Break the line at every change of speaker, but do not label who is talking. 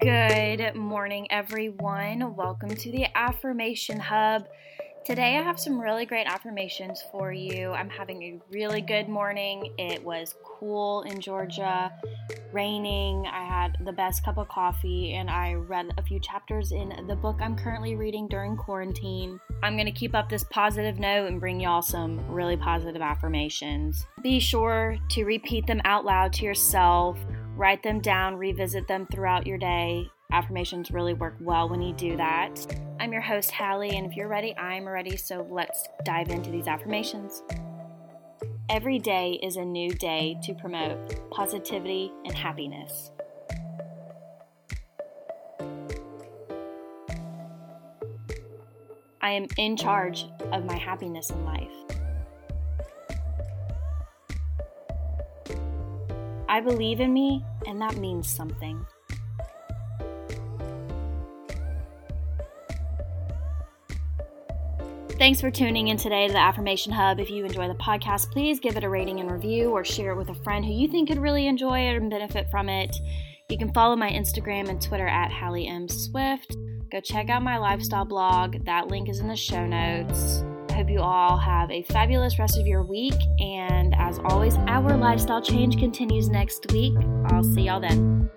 Good morning, everyone. Welcome to the Affirmation Hub. Today, I have some really great affirmations for you. I'm having a really good morning. It was cool in Georgia, raining. I had the best cup of coffee, and I read a few chapters in the book I'm currently reading during quarantine. I'm going to keep up this positive note and bring y'all some really positive affirmations. Be sure to repeat them out loud to yourself Write them down, revisit them throughout your day. Affirmations really work well when you do that. I'm your host, Hallie, and if you're ready, I'm ready, so let's dive into these affirmations. Every day is a new day to promote positivity and happiness. I am in charge of my happiness in life. I believe in me, and that means something. Thanks for tuning in today to the Affirmation Hub. If you enjoy the podcast, please give it a rating and review or share it with a friend who you think could really enjoy it and benefit from it. You can follow my Instagram and Twitter at Hallie M. Swift. Go check out my lifestyle blog. That link is in the show notes hope you all have a fabulous rest of your week. And as always, our lifestyle change continues next week. I'll see y'all then.